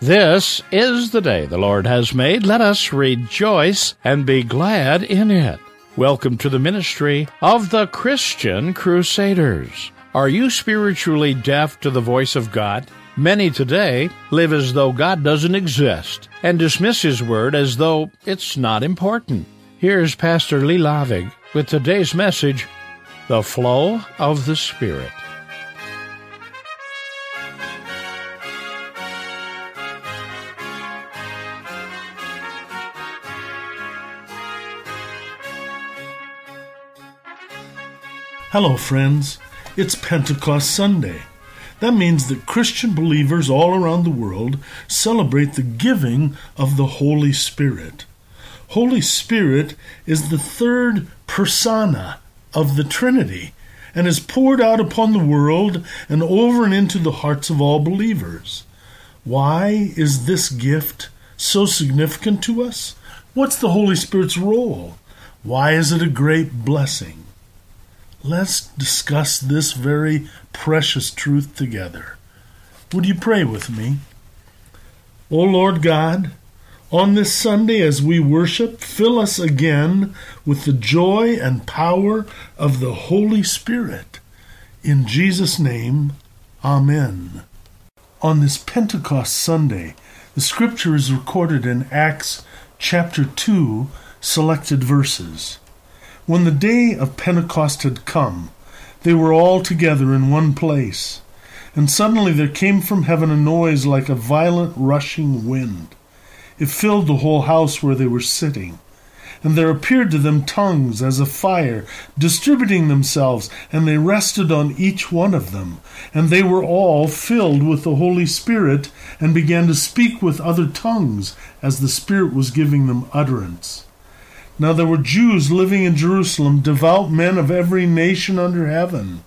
This is the day the Lord has made. Let us rejoice and be glad in it. Welcome to the ministry of the Christian Crusaders. Are you spiritually deaf to the voice of God? Many today live as though God doesn't exist and dismiss His Word as though it's not important. Here's Pastor Lee Lavig with today's message The Flow of the Spirit. Hello, friends. It's Pentecost Sunday. That means that Christian believers all around the world celebrate the giving of the Holy Spirit. Holy Spirit is the third persona of the Trinity and is poured out upon the world and over and into the hearts of all believers. Why is this gift so significant to us? What's the Holy Spirit's role? Why is it a great blessing? Let's discuss this very precious truth together. Would you pray with me? O Lord God, on this Sunday as we worship, fill us again with the joy and power of the Holy Spirit. In Jesus' name, Amen. On this Pentecost Sunday, the scripture is recorded in Acts chapter 2, selected verses. When the day of Pentecost had come, they were all together in one place. And suddenly there came from heaven a noise like a violent rushing wind. It filled the whole house where they were sitting. And there appeared to them tongues as of fire, distributing themselves, and they rested on each one of them. And they were all filled with the Holy Spirit, and began to speak with other tongues, as the Spirit was giving them utterance. Now there were Jews living in Jerusalem, devout men of every nation under heaven.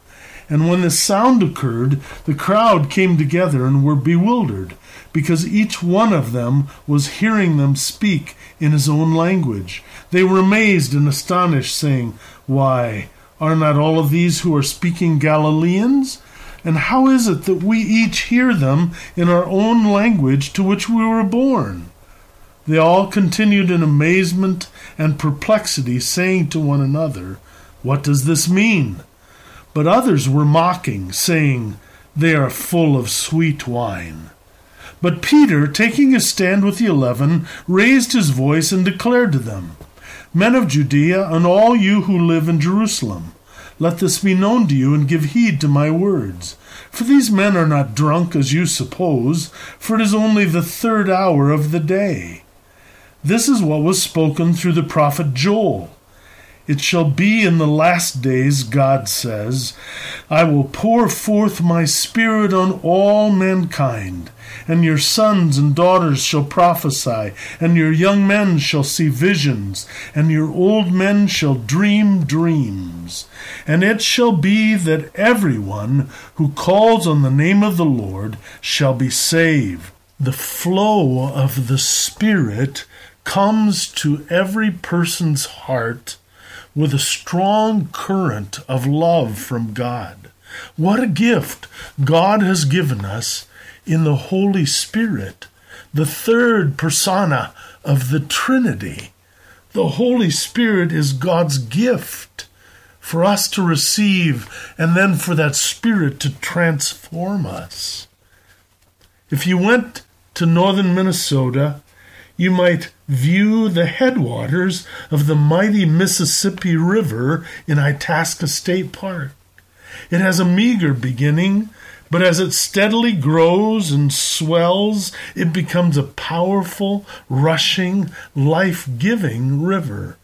And when this sound occurred, the crowd came together and were bewildered, because each one of them was hearing them speak in his own language. They were amazed and astonished, saying, Why, are not all of these who are speaking Galileans? And how is it that we each hear them in our own language to which we were born? They all continued in amazement and perplexity, saying to one another, What does this mean? But others were mocking, saying, They are full of sweet wine. But Peter, taking his stand with the eleven, raised his voice and declared to them, Men of Judea, and all you who live in Jerusalem, let this be known to you, and give heed to my words. For these men are not drunk, as you suppose, for it is only the third hour of the day. This is what was spoken through the prophet Joel. It shall be in the last days, God says, I will pour forth my Spirit on all mankind, and your sons and daughters shall prophesy, and your young men shall see visions, and your old men shall dream dreams. And it shall be that everyone who calls on the name of the Lord shall be saved. The flow of the Spirit comes to every person's heart with a strong current of love from God. What a gift God has given us in the Holy Spirit, the third persona of the Trinity. The Holy Spirit is God's gift for us to receive and then for that Spirit to transform us. If you went to northern Minnesota, you might view the headwaters of the mighty Mississippi River in Itasca State Park. It has a meager beginning, but as it steadily grows and swells, it becomes a powerful, rushing, life giving river.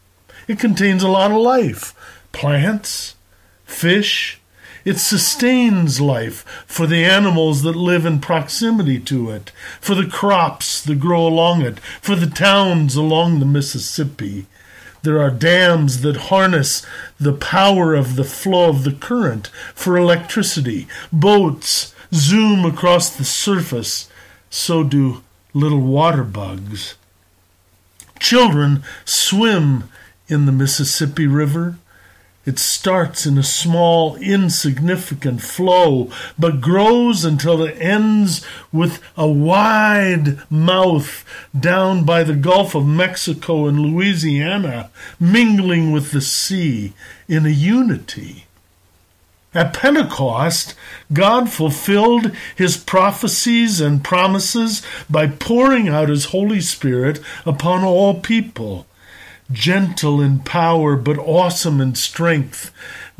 It contains a lot of life plants, fish, it sustains life for the animals that live in proximity to it, for the crops that grow along it, for the towns along the Mississippi. There are dams that harness the power of the flow of the current for electricity. Boats zoom across the surface. So do little water bugs. Children swim in the Mississippi River It starts in a small, insignificant flow, but grows until it ends with a wide mouth down by the Gulf of Mexico and Louisiana, mingling with the sea in a unity. At Pentecost, God fulfilled his prophecies and promises by pouring out his Holy Spirit upon all people gentle in power but awesome in strength.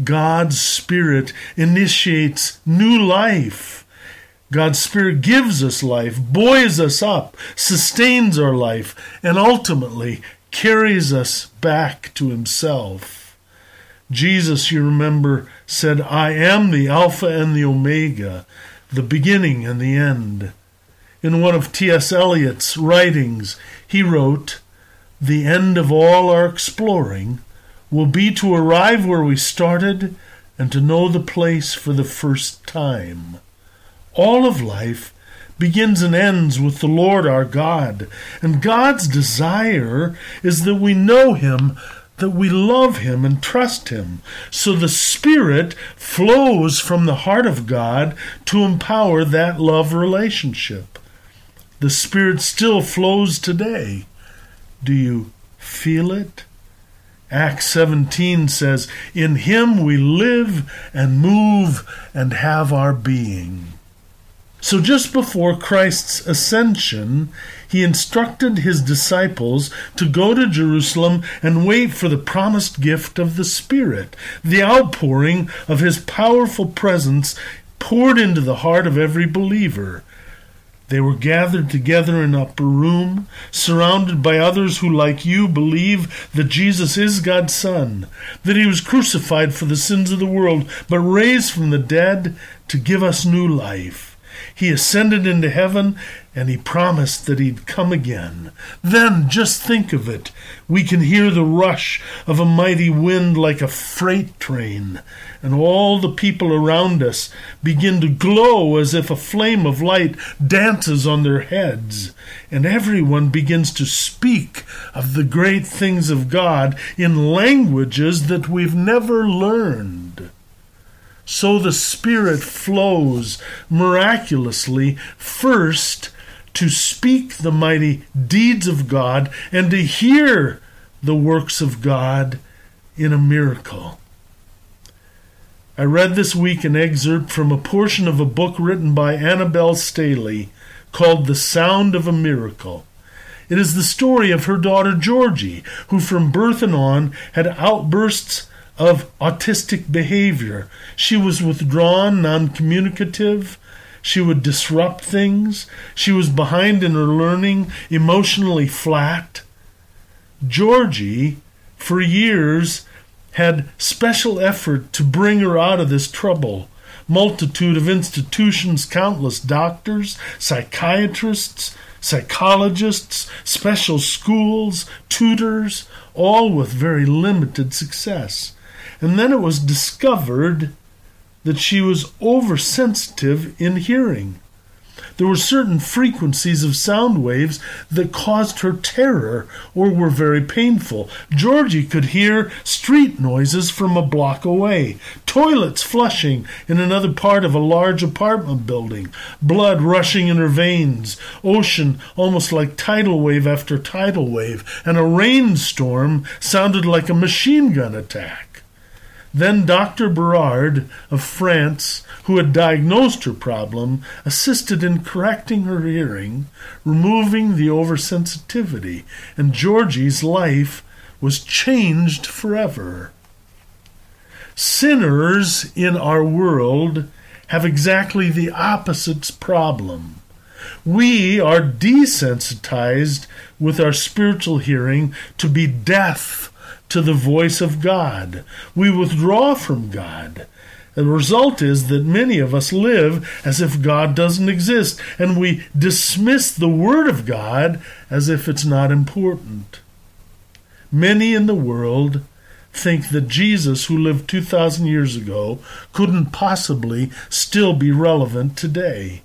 God's Spirit initiates new life. God's Spirit gives us life, buoys us up, sustains our life, and ultimately carries us back to Himself. Jesus, you remember, said, I am the Alpha and the Omega, the beginning and the end. In one of T.S. Eliot's writings, he wrote, the end of all our exploring will be to arrive where we started and to know the place for the first time. All of life begins and ends with the Lord our God, and God's desire is that we know Him, that we love Him and trust Him. So the Spirit flows from the heart of God to empower that love relationship. The Spirit still flows today. Do you feel it? Acts 17 says, In him we live and move and have our being. So just before Christ's ascension, he instructed his disciples to go to Jerusalem and wait for the promised gift of the Spirit, the outpouring of his powerful presence poured into the heart of every believer. They were gathered together in an upper room, surrounded by others who, like you, believe that Jesus is God's Son, that he was crucified for the sins of the world, but raised from the dead to give us new life. He ascended into heaven and he promised that he'd come again. Then, just think of it. We can hear the rush of a mighty wind like a freight train, and all the people around us begin to glow as if a flame of light dances on their heads, and everyone begins to speak of the great things of God in languages that we've never learned so the Spirit flows miraculously first to speak the mighty deeds of God and to hear the works of God in a miracle. I read this week an excerpt from a portion of a book written by Annabel Stehli called The Sound of a Miracle. It is the story of her daughter Georgie, who from birth and on had outbursts of autistic behavior. She was withdrawn, non communicative. She would disrupt things. She was behind in her learning, emotionally flat. Georgie, for years, had special effort to bring her out of this trouble. Multitude of institutions, countless doctors, psychiatrists, psychologists, special schools, tutors, all with very limited success. And then it was discovered that she was oversensitive in hearing. There were certain frequencies of sound waves that caused her terror or were very painful. Georgie could hear street noises from a block away, toilets flushing in another part of a large apartment building, blood rushing in her veins, ocean almost like tidal wave after tidal wave, and a rainstorm sounded like a machine gun attack. Then Dr. Berard of France, who had diagnosed her problem, assisted in correcting her hearing, removing the oversensitivity, and Georgie's life was changed forever. Sinners in our world have exactly the opposite problem. We are desensitized with our spiritual hearing to be deaf to the voice of God. We withdraw from God. The result is that many of us live as if God doesn't exist, and we dismiss the Word of God as if it's not important. Many in the world think that Jesus, who lived 2,000 years ago, couldn't possibly still be relevant today.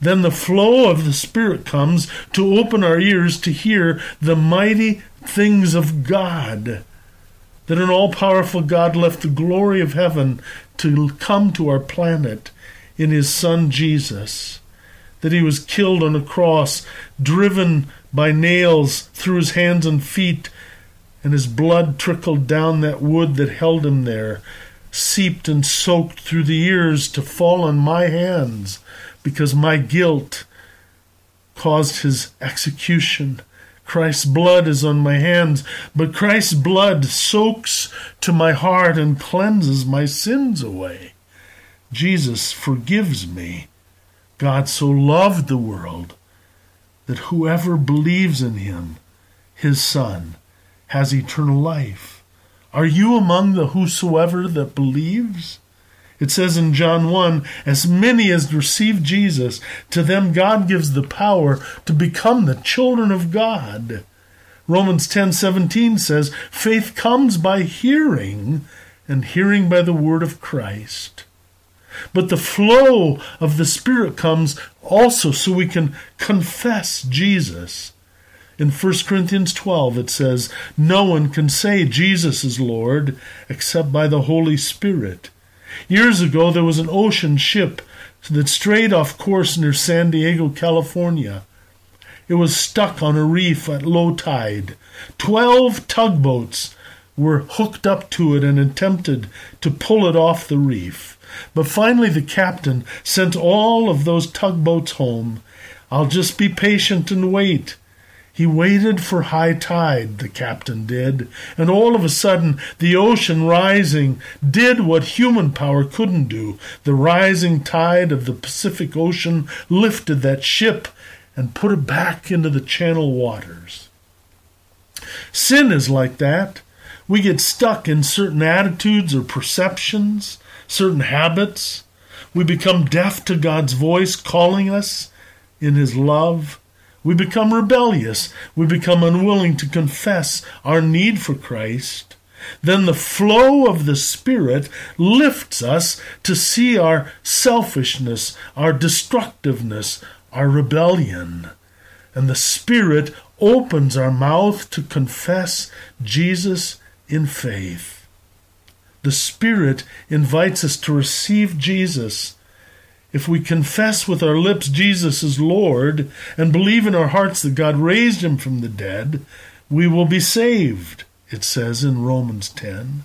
Then the flow of the Spirit comes to open our ears to hear the mighty things of God. that an all powerful God left the glory of heaven to come to our planet in his Son Jesus, that he was killed on a cross, driven by nails through his hands and feet, and his blood trickled down that wood that held him there, seeped and soaked through the ears to fall on my hands, because my guilt caused his execution. Christ's blood is on my hands, but Christ's blood soaks to my heart and cleanses my sins away. Jesus forgives me. God so loved the world that whoever believes in him, his Son, has eternal life. Are you among the whosoever that believes? It says in John 1 As many as receive Jesus, to them God gives the power to become the children of God. Romans 10:17 says, "Faith comes by hearing, and hearing by the word of Christ." But the flow of the Spirit comes also so we can confess Jesus. In 1 Corinthians 12, it says, No one can say Jesus is Lord except by the Holy Spirit. Years ago, there was an ocean ship that strayed off course near San Diego, California. It was stuck on a reef at low tide. Twelve tugboats were hooked up to it and attempted to pull it off the reef. But finally, the captain sent all of those tugboats home. I'll just be patient and wait. He waited for high tide, the captain did, and all of a sudden the ocean rising did what human power couldn't do. The rising tide of the Pacific Ocean lifted that ship and put it back into the channel waters. Sin is like that. We get stuck in certain attitudes or perceptions, certain habits. We become deaf to God's voice calling us in His love. We become rebellious. We become unwilling to confess our need for Christ. Then the flow of the Spirit lifts us to see our selfishness, our destructiveness, our rebellion. And the Spirit opens our mouth to confess Jesus in faith. The Spirit invites us to receive Jesus if we confess with our lips Jesus is Lord and believe in our hearts that God raised him from the dead, we will be saved, it says in Romans 10.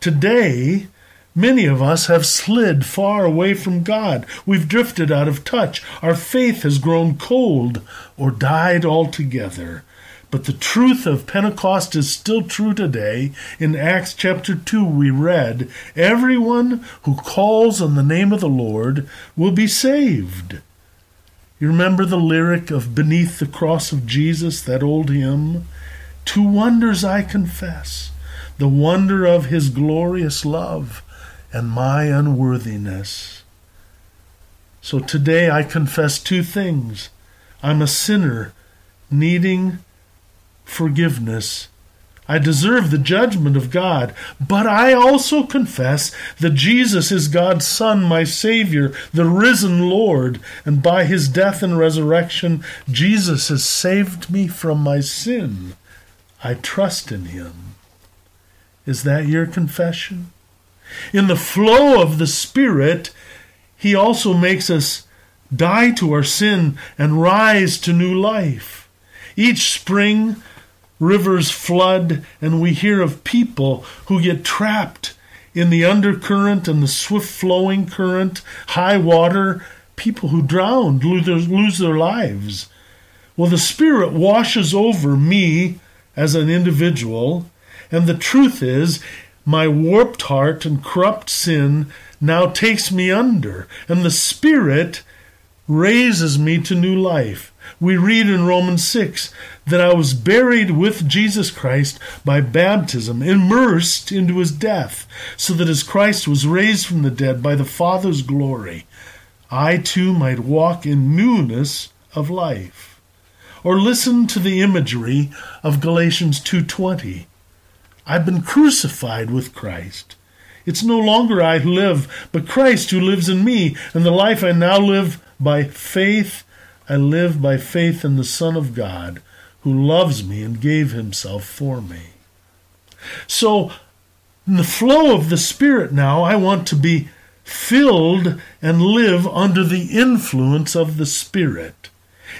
Today, many of us have slid far away from God. We've drifted out of touch. Our faith has grown cold or died altogether. But the truth of Pentecost is still true today. In Acts chapter 2, we read, Everyone who calls on the name of the Lord will be saved. You remember the lyric of Beneath the Cross of Jesus, that old hymn? Two wonders I confess the wonder of his glorious love and my unworthiness. So today I confess two things. I'm a sinner needing forgiveness. I deserve the judgment of God, but I also confess that Jesus is God's Son, my Savior, the risen Lord, and by his death and resurrection, Jesus has saved me from my sin. I trust in him. Is that your confession? In the flow of the Spirit, he also makes us die to our sin and rise to new life. Each spring, rivers flood, and we hear of people who get trapped in the undercurrent and the swift flowing current, high water, people who drowned, lose their lives. Well, the Spirit washes over me as an individual, and the truth is, my warped heart and corrupt sin now takes me under, and the Spirit raises me to new life. We read in Romans 6 that I was buried with Jesus Christ by baptism, immersed into his death, so that as Christ was raised from the dead by the Father's glory, I too might walk in newness of life. Or listen to the imagery of Galatians 2:20. I've been crucified with Christ. It's no longer I who live, but Christ who lives in me, and the life I now live by faith I live by faith in the Son of God, who loves me and gave himself for me. So, in the flow of the Spirit now, I want to be filled and live under the influence of the Spirit.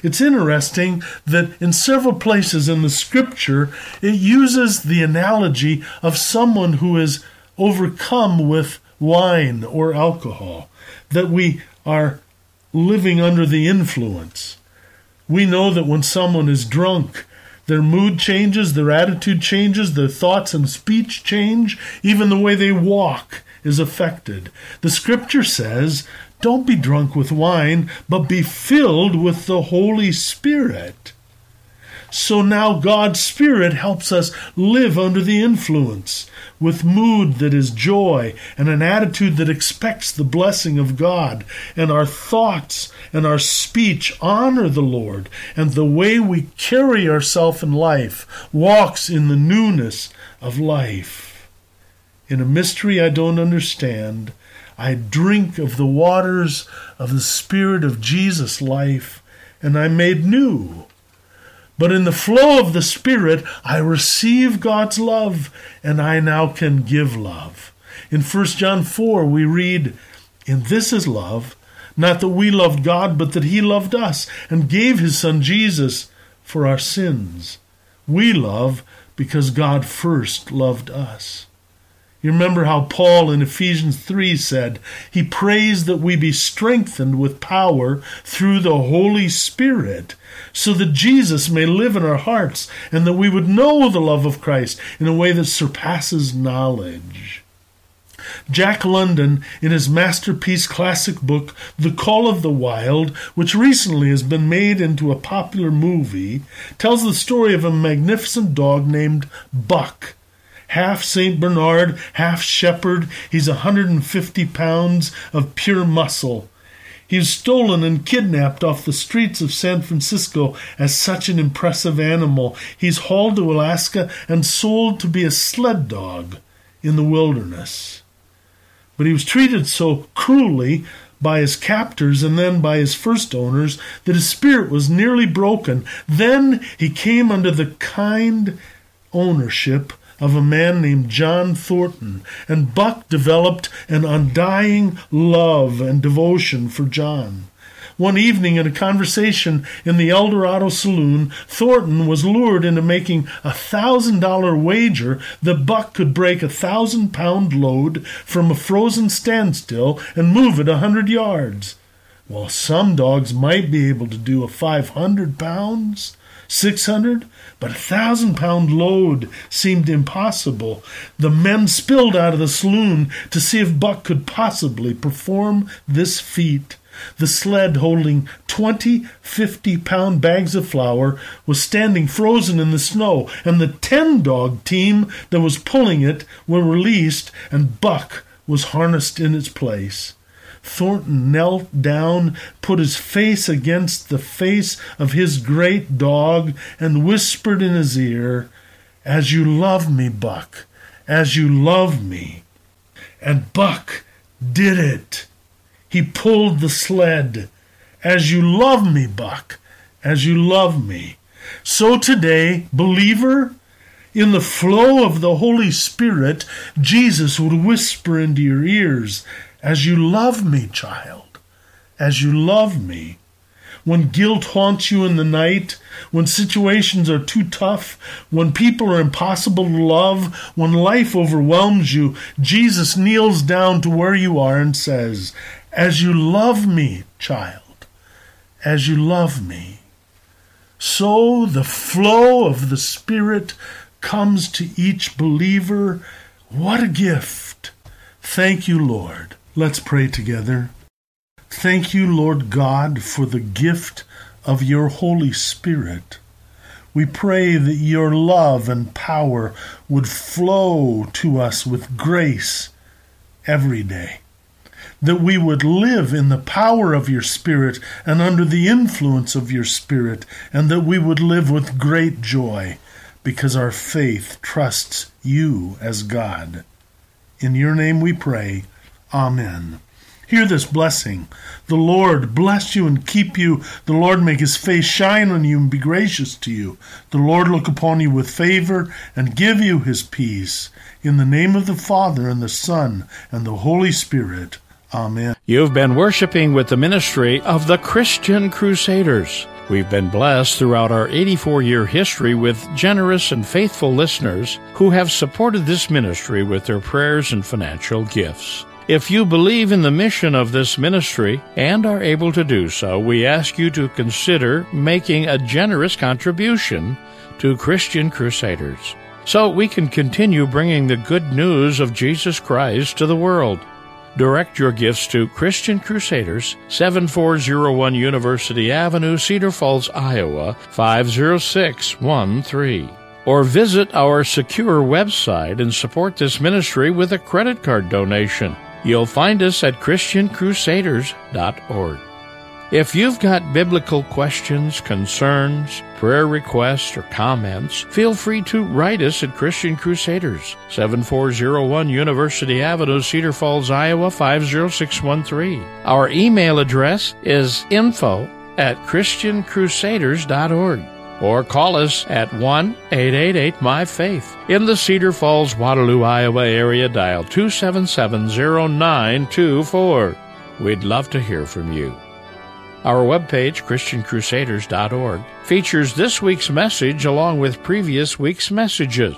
It's interesting that in several places in the scripture, it uses the analogy of someone who is overcome with wine or alcohol, that we are living under the influence. We know that when someone is drunk, their mood changes, their attitude changes, their thoughts and speech change, even the way they walk is affected. The scripture says, Don't be drunk with wine, but be filled with the Holy Spirit. So now God's Spirit helps us live under the influence with mood that is joy and an attitude that expects the blessing of God. And our thoughts and our speech honor the Lord. And the way we carry ourselves in life walks in the newness of life. In a mystery I don't understand, I drink of the waters of the Spirit of Jesus' life, and I'm made new. But in the flow of the Spirit, I receive God's love, and I now can give love. In 1 John 4, we read, And this is love, not that we loved God, but that He loved us, and gave His Son Jesus for our sins. We love because God first loved us. You remember how Paul in Ephesians 3 said, He prays that we be strengthened with power through the Holy Spirit, so that Jesus may live in our hearts, and that we would know the love of Christ in a way that surpasses knowledge. Jack London, in his masterpiece classic book, The Call of the Wild, which recently has been made into a popular movie, tells the story of a magnificent dog named Buck half St. Bernard, half shepherd. He's a 150 pounds of pure muscle. He was stolen and kidnapped off the streets of San Francisco as such an impressive animal. He's hauled to Alaska and sold to be a sled dog in the wilderness. But he was treated so cruelly by his captors and then by his first owners that his spirit was nearly broken. Then he came under the kind ownership of a man named John Thornton, and Buck developed an undying love and devotion for John. One evening in a conversation in the Eldorado saloon, Thornton was lured into making a thousand dollar wager that Buck could break a thousand pound load from a frozen standstill and move it a hundred yards. While some dogs might be able to do a five hundred pounds, six hundred, but a thousand pound load seemed impossible. The men spilled out of the saloon to see if Buck could possibly perform this feat. The sled holding twenty fifty pound bags of flour was standing frozen in the snow, and the ten dog team that was pulling it were released, and Buck was harnessed in its place. Thornton knelt down, put his face against the face of his great dog, and whispered in his ear, As you love me, Buck, as you love me. And Buck did it. He pulled the sled. As you love me, Buck, as you love me. So today, believer, in the flow of the Holy Spirit, Jesus would whisper into your ears, as you love me, child, as you love me. When guilt haunts you in the night, when situations are too tough, when people are impossible to love, when life overwhelms you, Jesus kneels down to where you are and says, As you love me, child, as you love me. So the flow of the Spirit comes to each believer. What a gift! Thank you, Lord. Let's pray together. Thank you, Lord God, for the gift of your Holy Spirit. We pray that your love and power would flow to us with grace every day. That we would live in the power of your Spirit and under the influence of your Spirit, and that we would live with great joy because our faith trusts you as God. In your name we pray. Amen. Hear this blessing. The Lord bless you and keep you. The Lord make his face shine on you and be gracious to you. The Lord look upon you with favor and give you his peace. In the name of the Father and the Son and the Holy Spirit. Amen. You've been worshiping with the ministry of the Christian Crusaders. We've been blessed throughout our 84 year history with generous and faithful listeners who have supported this ministry with their prayers and financial gifts. If you believe in the mission of this ministry and are able to do so, we ask you to consider making a generous contribution to Christian Crusaders so we can continue bringing the good news of Jesus Christ to the world. Direct your gifts to Christian Crusaders, 7401 University Avenue, Cedar Falls, Iowa, 50613 or visit our secure website and support this ministry with a credit card donation. You'll find us at ChristianCrusaders.org. If you've got biblical questions, concerns, prayer requests, or comments, feel free to write us at Christian Crusaders, 7401 University Avenue, Cedar Falls, Iowa 50613. Our email address is info at ChristianCrusaders.org or call us at 1 888 My Faith. In the Cedar Falls, Waterloo, Iowa area, dial 277 0924. We'd love to hear from you. Our webpage, ChristianCrusaders.org, features this week's message along with previous week's messages.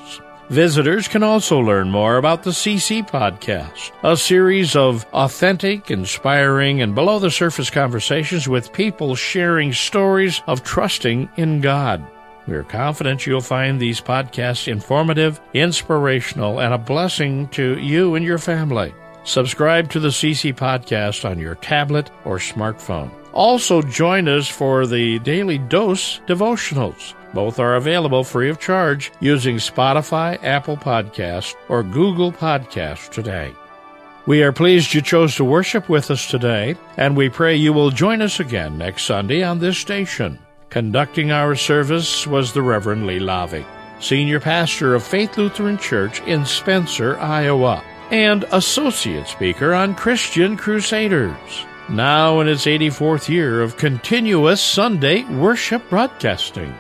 Visitors can also learn more about the CC Podcast, a series of authentic, inspiring, and below the surface conversations with people sharing stories of trusting in God. We are confident you'll find these podcasts informative, inspirational, and a blessing to you and your family. Subscribe to the CC Podcast on your tablet or smartphone. Also, join us for the Daily Dose devotionals. Both are available free of charge using Spotify, Apple Podcast, or Google Podcast today. We are pleased you chose to worship with us today, and we pray you will join us again next Sunday on this station. Conducting our service was the Reverend Lee Lavie, Senior Pastor of Faith Lutheran Church in Spencer, Iowa, and Associate Speaker on Christian Crusaders. Now in its 84th year of continuous Sunday worship broadcasting.